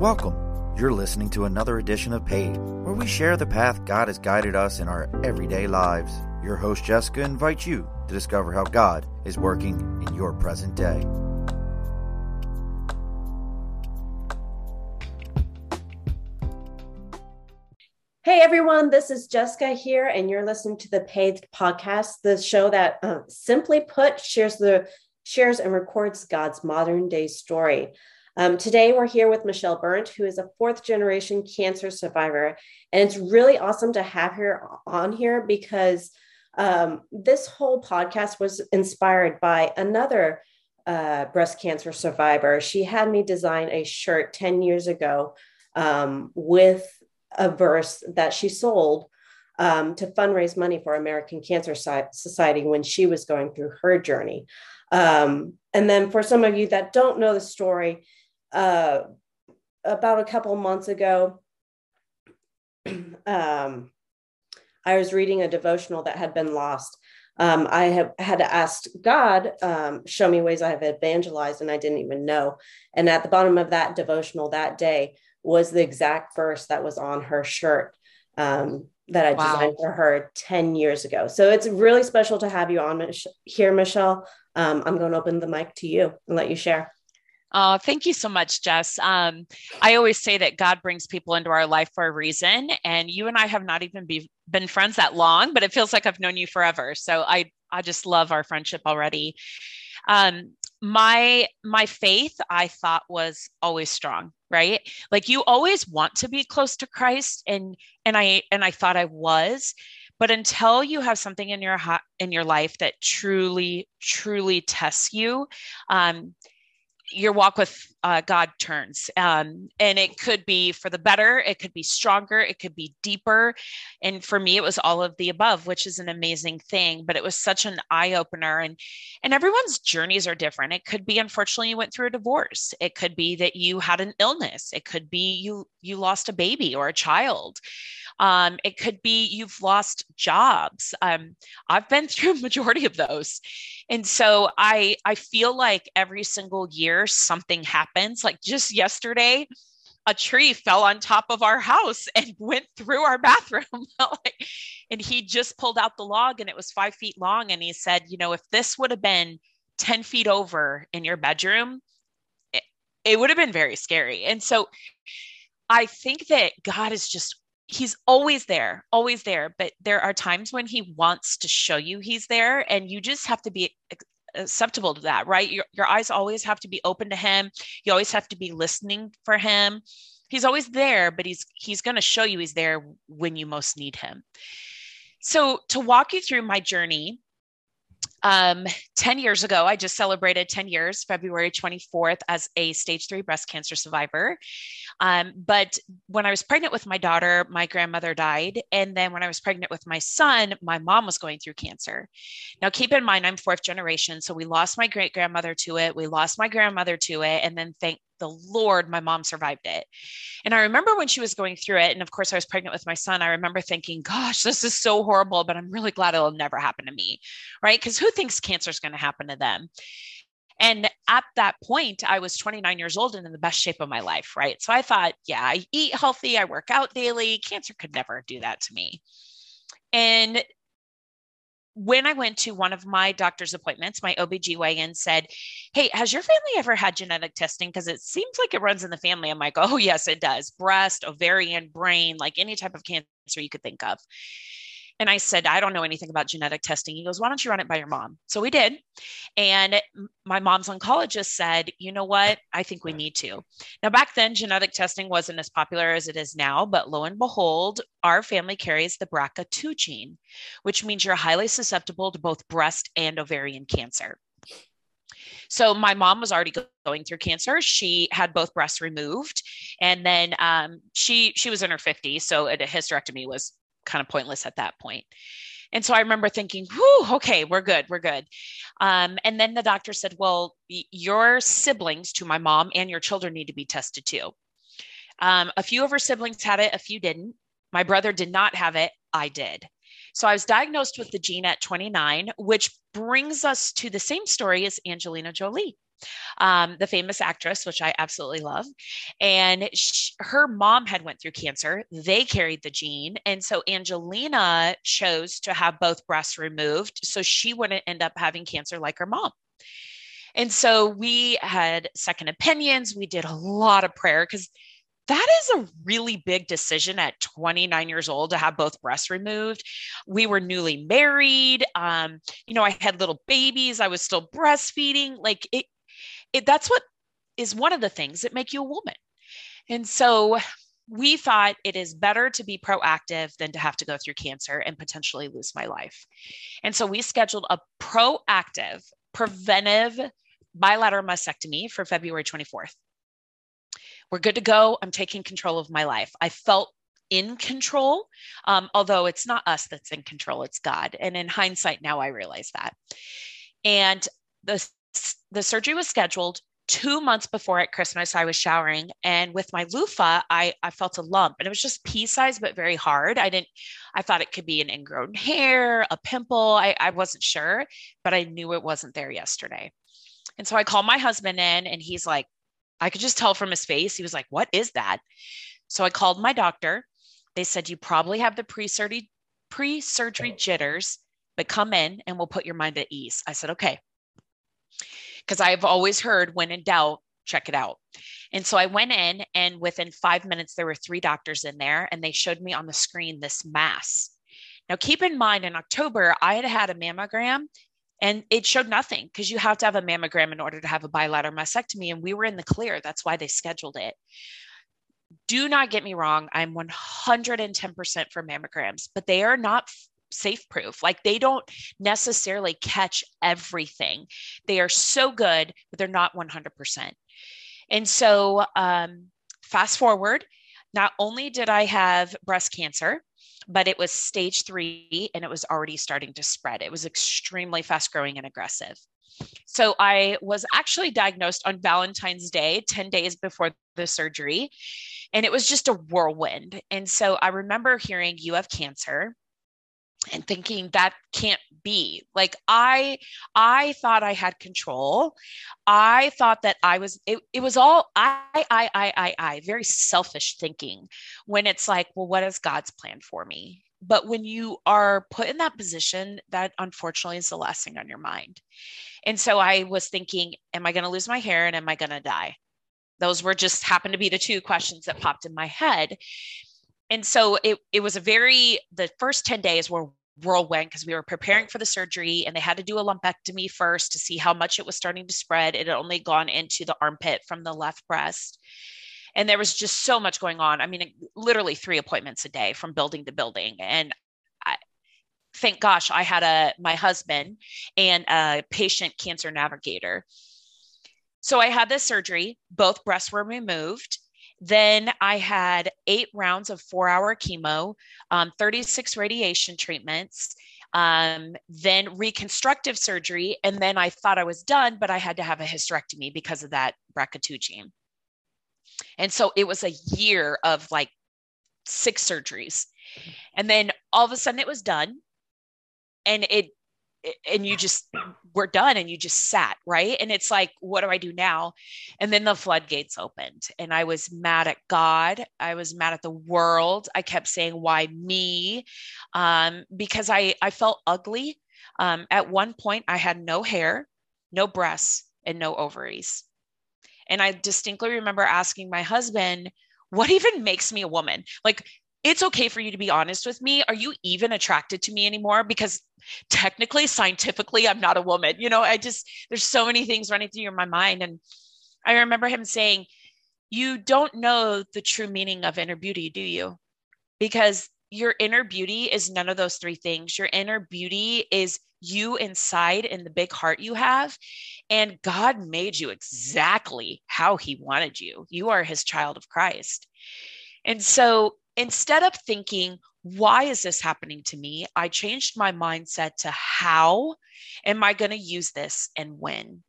Welcome. You're listening to another edition of Pathed, where we share the path God has guided us in our everyday lives. Your host, Jessica, invites you to discover how God is working in your present day. Hey everyone, this is Jessica here, and you're listening to the Pathed Podcast, the show that, uh, simply put, shares the shares and records God's modern day story. Um, today, we're here with Michelle Berndt, who is a fourth generation cancer survivor. And it's really awesome to have her on here because um, this whole podcast was inspired by another uh, breast cancer survivor. She had me design a shirt 10 years ago um, with a verse that she sold um, to fundraise money for American Cancer Society when she was going through her journey. Um, and then, for some of you that don't know the story, uh, about a couple months ago, um, I was reading a devotional that had been lost. Um, I have had asked God, um, show me ways I have evangelized, and I didn't even know. And at the bottom of that devotional that day was the exact verse that was on her shirt um, that I wow. designed for her 10 years ago. So it's really special to have you on here, Michelle. Um, I'm going to open the mic to you and let you share. Oh, thank you so much, Jess. Um, I always say that God brings people into our life for a reason, and you and I have not even be, been friends that long, but it feels like I've known you forever. So I I just love our friendship already. Um, my my faith, I thought was always strong, right? Like you always want to be close to Christ, and and I and I thought I was, but until you have something in your in your life that truly truly tests you um, your walk with uh, God turns. Um, and it could be for the better, it could be stronger, it could be deeper. And for me, it was all of the above, which is an amazing thing. But it was such an eye opener. And and everyone's journeys are different. It could be, unfortunately, you went through a divorce. It could be that you had an illness. It could be you you lost a baby or a child. Um, it could be you've lost jobs. Um, I've been through a majority of those. And so I I feel like every single year something happens. Like just yesterday, a tree fell on top of our house and went through our bathroom. and he just pulled out the log and it was five feet long. And he said, you know, if this would have been 10 feet over in your bedroom, it, it would have been very scary. And so I think that God is just he's always there, always there. But there are times when he wants to show you he's there, and you just have to be acceptable to that, right? Your, your eyes always have to be open to him. You always have to be listening for him. He's always there, but he's he's going to show you he's there when you most need him. So to walk you through my journey, um, 10 years ago, I just celebrated 10 years, February 24th, as a stage three breast cancer survivor. Um, but when I was pregnant with my daughter, my grandmother died. And then when I was pregnant with my son, my mom was going through cancer. Now, keep in mind, I'm fourth generation. So we lost my great grandmother to it. We lost my grandmother to it. And then thank the Lord, my mom survived it. And I remember when she was going through it, and of course, I was pregnant with my son. I remember thinking, gosh, this is so horrible, but I'm really glad it'll never happen to me. Right. Because who thinks cancer is going to happen to them? And at that point, I was 29 years old and in the best shape of my life. Right. So I thought, yeah, I eat healthy, I work out daily. Cancer could never do that to me. And when I went to one of my doctor's appointments, my OBGYN said, Hey, has your family ever had genetic testing? Because it seems like it runs in the family. I'm like, Oh, yes, it does. Breast, ovarian, brain, like any type of cancer you could think of. And I said, I don't know anything about genetic testing. He goes, Why don't you run it by your mom? So we did. And my mom's oncologist said, You know what? I think we need to. Now, back then, genetic testing wasn't as popular as it is now, but lo and behold, our family carries the BRCA2 gene, which means you're highly susceptible to both breast and ovarian cancer. So my mom was already going through cancer. She had both breasts removed, and then um, she she was in her 50s, so a hysterectomy was kind of pointless at that point. And so I remember thinking, whew, okay, we're good, we're good. Um, and then the doctor said, well, your siblings to my mom and your children need to be tested too. Um, a few of her siblings had it, a few didn't. My brother did not have it, I did. So I was diagnosed with the gene at 29, which brings us to the same story as Angelina Jolie. Um, the famous actress, which I absolutely love. And she, her mom had went through cancer. They carried the gene. And so Angelina chose to have both breasts removed so she wouldn't end up having cancer like her mom. And so we had second opinions. We did a lot of prayer because that is a really big decision at 29 years old to have both breasts removed. We were newly married. Um, you know, I had little babies. I was still breastfeeding. Like it, it that's what is one of the things that make you a woman. And so we thought it is better to be proactive than to have to go through cancer and potentially lose my life. And so we scheduled a proactive, preventive bilateral mastectomy for February 24th we're good to go. I'm taking control of my life. I felt in control, um, although it's not us that's in control, it's God. And in hindsight, now I realize that. And the, the surgery was scheduled two months before at Christmas. I was showering, and with my loofah, I, I felt a lump, and it was just pea size, but very hard. I didn't, I thought it could be an ingrown hair, a pimple. I, I wasn't sure, but I knew it wasn't there yesterday. And so I called my husband in, and he's like, I could just tell from his face. He was like, What is that? So I called my doctor. They said, You probably have the pre surgery pre surgery jitters, but come in and we'll put your mind at ease. I said, Okay. Because I've always heard when in doubt, check it out. And so I went in, and within five minutes, there were three doctors in there, and they showed me on the screen this mass. Now, keep in mind, in October, I had had a mammogram and it showed nothing because you have to have a mammogram in order to have a bilateral mastectomy and we were in the clear that's why they scheduled it do not get me wrong i'm 110% for mammograms but they are not safe proof like they don't necessarily catch everything they are so good but they're not 100% and so um, fast forward not only did i have breast cancer but it was stage three and it was already starting to spread. It was extremely fast growing and aggressive. So I was actually diagnosed on Valentine's Day, 10 days before the surgery, and it was just a whirlwind. And so I remember hearing, You have cancer and thinking that can't be. Like i i thought i had control. I thought that i was it, it was all I, I i i i very selfish thinking when it's like well what is god's plan for me? But when you are put in that position that unfortunately is the last thing on your mind. And so i was thinking am i going to lose my hair and am i going to die? Those were just happened to be the two questions that popped in my head and so it, it was a very the first 10 days were whirlwind because we were preparing for the surgery and they had to do a lumpectomy first to see how much it was starting to spread. It had only gone into the armpit from the left breast. And there was just so much going on. I mean literally three appointments a day from building to building. And I, thank gosh i had a my husband and a patient cancer navigator. So i had this surgery. Both breasts were removed then I had eight rounds of four hour chemo, um, 36 radiation treatments, um, then reconstructive surgery. And then I thought I was done, but I had to have a hysterectomy because of that BRCA2 gene. And so it was a year of like six surgeries. And then all of a sudden it was done. And it and you just were done and you just sat right? And it's like what do i do now? And then the floodgates opened and i was mad at god. I was mad at the world. I kept saying why me? Um, because i i felt ugly. Um, at one point i had no hair no breasts and no ovaries. And i distinctly remember asking my husband what even makes me a woman? Like it's okay for you to be honest with me. Are you even attracted to me anymore? Because technically, scientifically, I'm not a woman. You know, I just, there's so many things running through my mind. And I remember him saying, You don't know the true meaning of inner beauty, do you? Because your inner beauty is none of those three things. Your inner beauty is you inside in the big heart you have. And God made you exactly how He wanted you. You are His child of Christ. And so instead of thinking, why is this happening to me? I changed my mindset to how am I going to use this and when?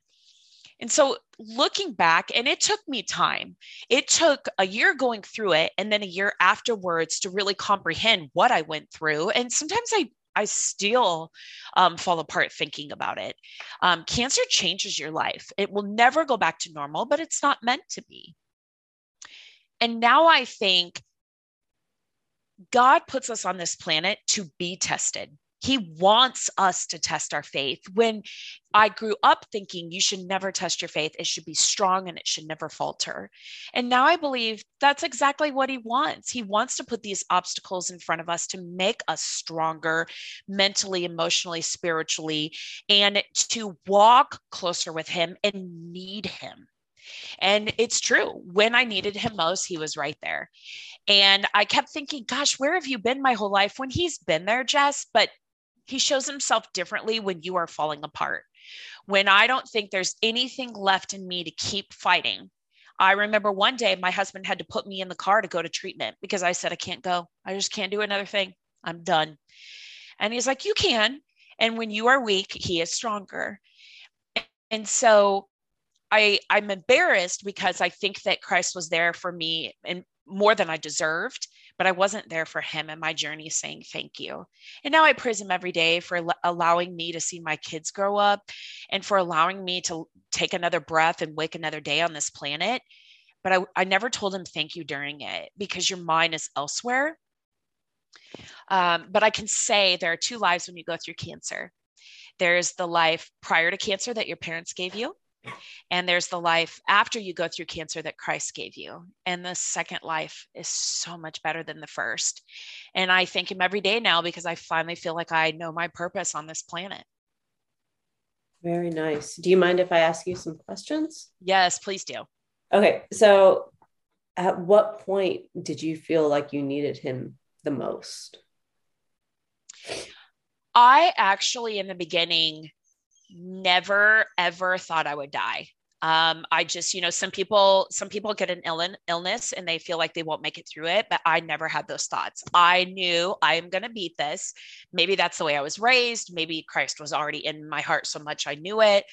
And so looking back, and it took me time. It took a year going through it and then a year afterwards to really comprehend what I went through. And sometimes I I still um, fall apart thinking about it. Um, cancer changes your life. It will never go back to normal, but it's not meant to be. And now I think God puts us on this planet to be tested. He wants us to test our faith. When I grew up thinking you should never test your faith, it should be strong and it should never falter. And now I believe that's exactly what he wants. He wants to put these obstacles in front of us to make us stronger mentally, emotionally, spiritually, and to walk closer with him and need him. And it's true. When I needed him most, he was right there. And I kept thinking, gosh, where have you been my whole life when he's been there, Jess? But he shows himself differently when you are falling apart. When I don't think there's anything left in me to keep fighting. I remember one day my husband had to put me in the car to go to treatment because I said, I can't go. I just can't do another thing. I'm done. And he's like, You can. And when you are weak, he is stronger. And so I, I'm embarrassed because I think that Christ was there for me and more than I deserved but I wasn't there for him in my journey saying thank you. And now I praise him every day for allowing me to see my kids grow up and for allowing me to take another breath and wake another day on this planet. But I, I never told him thank you during it because your mind is elsewhere. Um, but I can say there are two lives when you go through cancer. There's the life prior to cancer that your parents gave you, and there's the life after you go through cancer that Christ gave you. And the second life is so much better than the first. And I thank Him every day now because I finally feel like I know my purpose on this planet. Very nice. Do you mind if I ask you some questions? Yes, please do. Okay. So, at what point did you feel like you needed Him the most? I actually, in the beginning, never ever thought I would die. Um, I just, you know, some people, some people get an Ill- illness and they feel like they won't make it through it, but I never had those thoughts. I knew I am going to beat this. Maybe that's the way I was raised. Maybe Christ was already in my heart so much I knew it.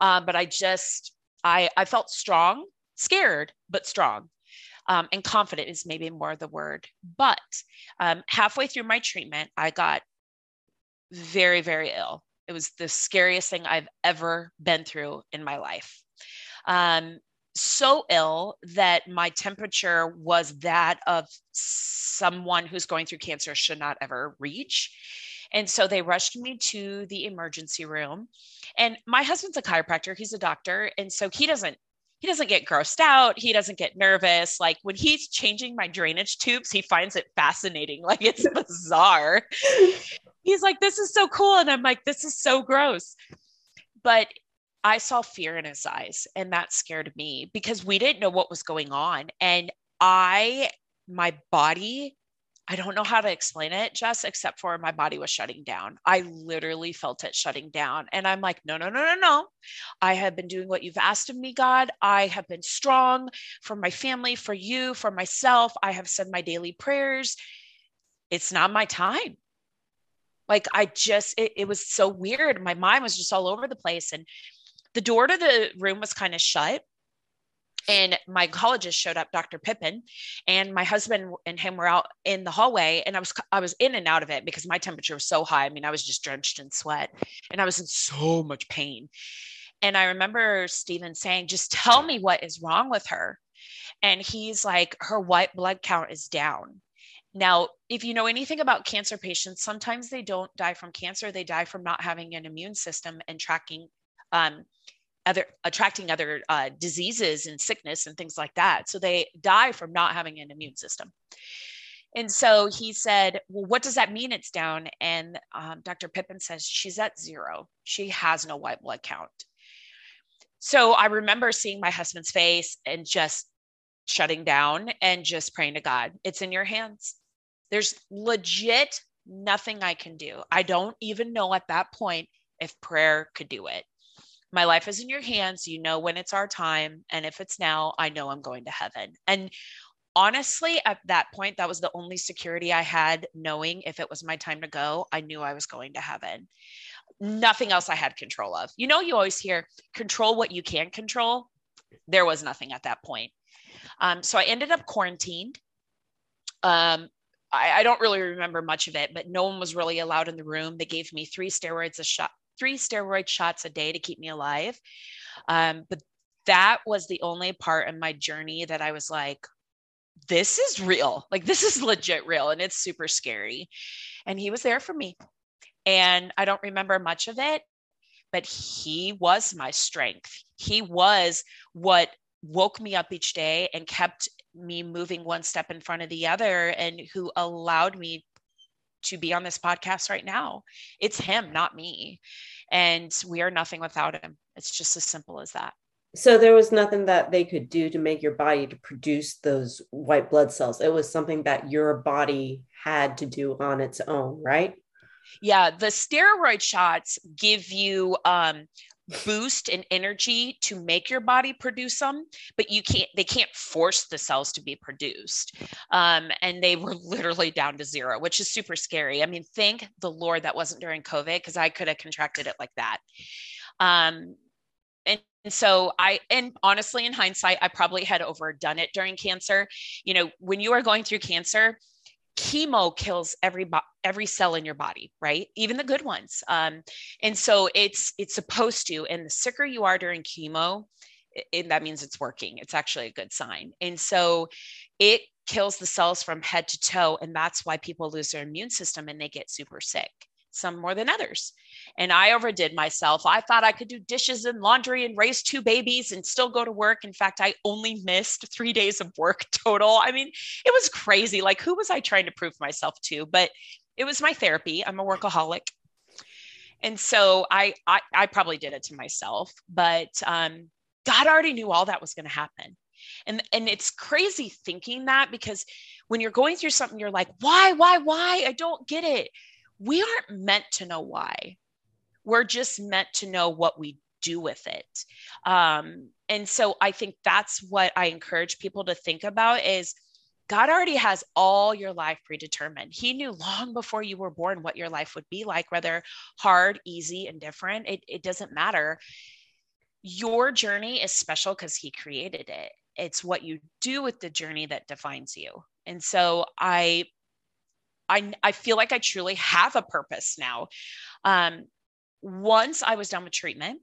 Um, but I just, I, I felt strong, scared, but strong. Um, and confident is maybe more the word. But um, halfway through my treatment, I got very, very ill. It was the scariest thing I've ever been through in my life. Um, so ill that my temperature was that of someone who's going through cancer should not ever reach. And so they rushed me to the emergency room. And my husband's a chiropractor, he's a doctor. And so he doesn't he doesn't get grossed out. He doesn't get nervous. Like when he's changing my drainage tubes, he finds it fascinating. Like it's bizarre. He's like, this is so cool. And I'm like, this is so gross. But I saw fear in his eyes, and that scared me because we didn't know what was going on. And I, my body I don't know how to explain it, Jess, except for my body was shutting down. I literally felt it shutting down. And I'm like, no, no, no, no, no. I have been doing what you've asked of me, God. I have been strong for my family, for you, for myself. I have said my daily prayers. It's not my time. Like, I just, it, it was so weird. My mind was just all over the place. And the door to the room was kind of shut and my oncologist showed up dr pippin and my husband and him were out in the hallway and i was i was in and out of it because my temperature was so high i mean i was just drenched in sweat and i was in so much pain and i remember stephen saying just tell me what is wrong with her and he's like her white blood count is down now, if you know anything about cancer patients, sometimes they don't die from cancer, they die from not having an immune system and tracking um, other attracting other uh, diseases and sickness and things like that. So they die from not having an immune system. And so he said, Well, what does that mean it's down? And um, Dr. Pippin says, She's at zero. She has no white blood count. So I remember seeing my husband's face and just shutting down and just praying to God, It's in your hands. There's legit nothing I can do. I don't even know at that point if prayer could do it my life is in your hands. You know when it's our time. And if it's now, I know I'm going to heaven. And honestly, at that point, that was the only security I had, knowing if it was my time to go, I knew I was going to heaven. Nothing else I had control of. You know, you always hear control what you can control. There was nothing at that point. Um, so I ended up quarantined. Um, I, I don't really remember much of it, but no one was really allowed in the room. They gave me three steroids a shot, three steroid shots a day to keep me alive. Um, but that was the only part of my journey that I was like, this is real. Like, this is legit real and it's super scary. And he was there for me. And I don't remember much of it, but he was my strength. He was what woke me up each day and kept me moving one step in front of the other and who allowed me to be on this podcast right now. It's him, not me. And we are nothing without him. It's just as simple as that. So there was nothing that they could do to make your body to produce those white blood cells. It was something that your body had to do on its own, right? Yeah, the steroid shots give you um, boost and energy to make your body produce them but you can't they can't force the cells to be produced. Um, and they were literally down to zero which is super scary. I mean thank the lord that wasn't during covid because i could have contracted it like that. Um, and, and so i and honestly in hindsight i probably had overdone it during cancer. You know when you are going through cancer chemo kills every every cell in your body right? Even the good ones. Um, and so it's it's supposed to and the sicker you are during chemo it, that means it's working. It's actually a good sign. And so it kills the cells from head to toe and that's why people lose their immune system and they get super sick some more than others. And I overdid myself. I thought I could do dishes and laundry and raise two babies and still go to work. In fact, I only missed three days of work total. I mean, it was crazy. Like, who was I trying to prove myself to? But it was my therapy. I'm a workaholic. And so I, I, I probably did it to myself, but um, God already knew all that was going to happen. And, and it's crazy thinking that because when you're going through something, you're like, why, why, why? I don't get it we aren't meant to know why. We're just meant to know what we do with it. Um, and so I think that's what I encourage people to think about is God already has all your life predetermined. He knew long before you were born what your life would be like, whether hard, easy, and different. It, it doesn't matter. Your journey is special because He created it. It's what you do with the journey that defines you. And so I I, I feel like I truly have a purpose now. Um, once I was done with treatment,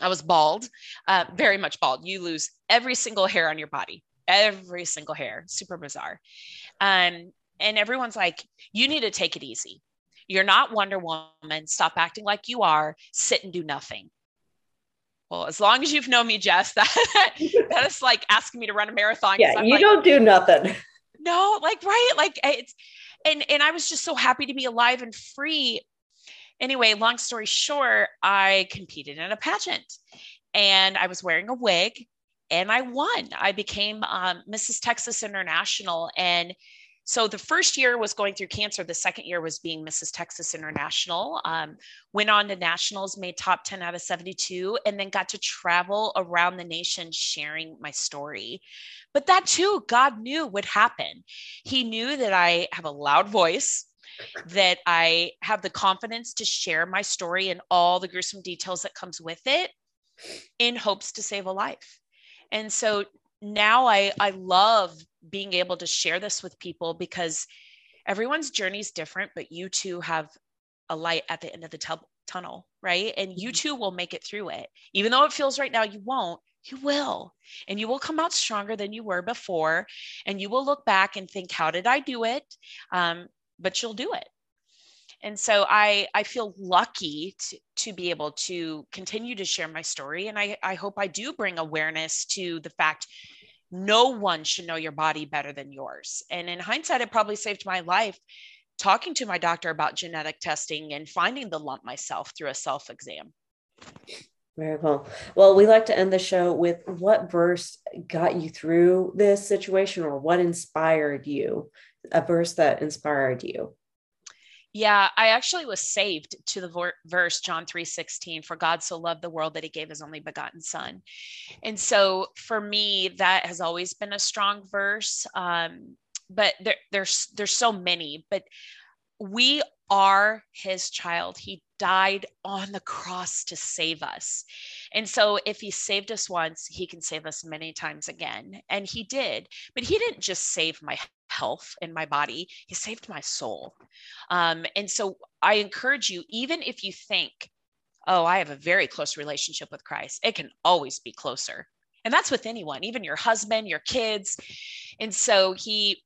I was bald, uh, very much bald. You lose every single hair on your body, every single hair. Super bizarre. Um, and everyone's like, you need to take it easy. You're not Wonder Woman. Stop acting like you are. Sit and do nothing. Well, as long as you've known me, Jess, that that is like asking me to run a marathon. Yeah, you like, don't do nothing. No, like right, like it's and and I was just so happy to be alive and free. Anyway, long story short, I competed in a pageant and I was wearing a wig and I won. I became um, Mrs. Texas International. And so the first year was going through cancer. The second year was being Mrs. Texas International. Um, went on to nationals, made top 10 out of 72, and then got to travel around the nation sharing my story. But that too, God knew would happen. He knew that I have a loud voice, that I have the confidence to share my story and all the gruesome details that comes with it in hopes to save a life. And so now I, I love being able to share this with people because everyone's journey is different, but you too have a light at the end of the t- tunnel, right? And you mm-hmm. too will make it through it. Even though it feels right now you won't, you will. And you will come out stronger than you were before. And you will look back and think, how did I do it? Um, but you'll do it. And so I, I feel lucky to, to be able to continue to share my story. And I, I hope I do bring awareness to the fact no one should know your body better than yours. And in hindsight, it probably saved my life talking to my doctor about genetic testing and finding the lump myself through a self exam. Very cool. Well, we like to end the show with what verse got you through this situation or what inspired you, a verse that inspired you. Yeah, I actually was saved to the verse John 3:16 for God so loved the world that he gave his only begotten son. And so for me that has always been a strong verse um, but there, there's there's so many but we are his child. He died on the cross to save us. And so, if he saved us once, he can save us many times again. And he did. But he didn't just save my health and my body, he saved my soul. Um, and so I encourage you, even if you think, oh, I have a very close relationship with Christ, it can always be closer. And that's with anyone, even your husband, your kids. And so he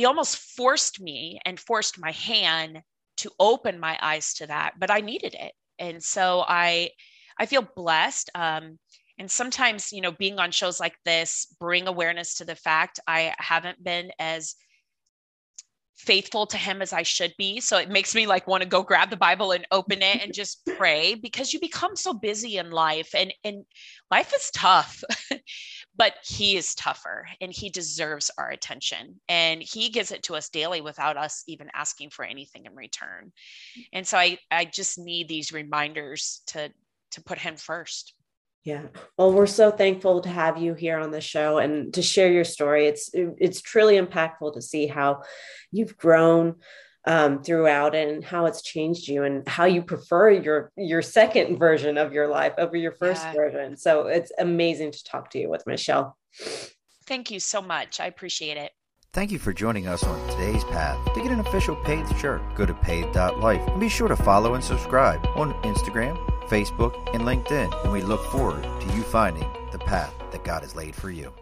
he almost forced me and forced my hand to open my eyes to that, but I needed it. And so I I feel blessed. Um, and sometimes, you know, being on shows like this bring awareness to the fact I haven't been as faithful to him as I should be. So it makes me like want to go grab the Bible and open it and just pray because you become so busy in life and and life is tough. but he is tougher and he deserves our attention and he gives it to us daily without us even asking for anything in return. And so I I just need these reminders to to put him first. Yeah. Well, we're so thankful to have you here on the show and to share your story. It's it's truly impactful to see how you've grown um, throughout and how it's changed you and how you prefer your your second version of your life over your first yeah. version. So it's amazing to talk to you with Michelle. Thank you so much. I appreciate it. Thank you for joining us on today's path. To get an official Pathed shirt, go to pathed.life and be sure to follow and subscribe on Instagram, Facebook, and LinkedIn. And we look forward to you finding the path that God has laid for you.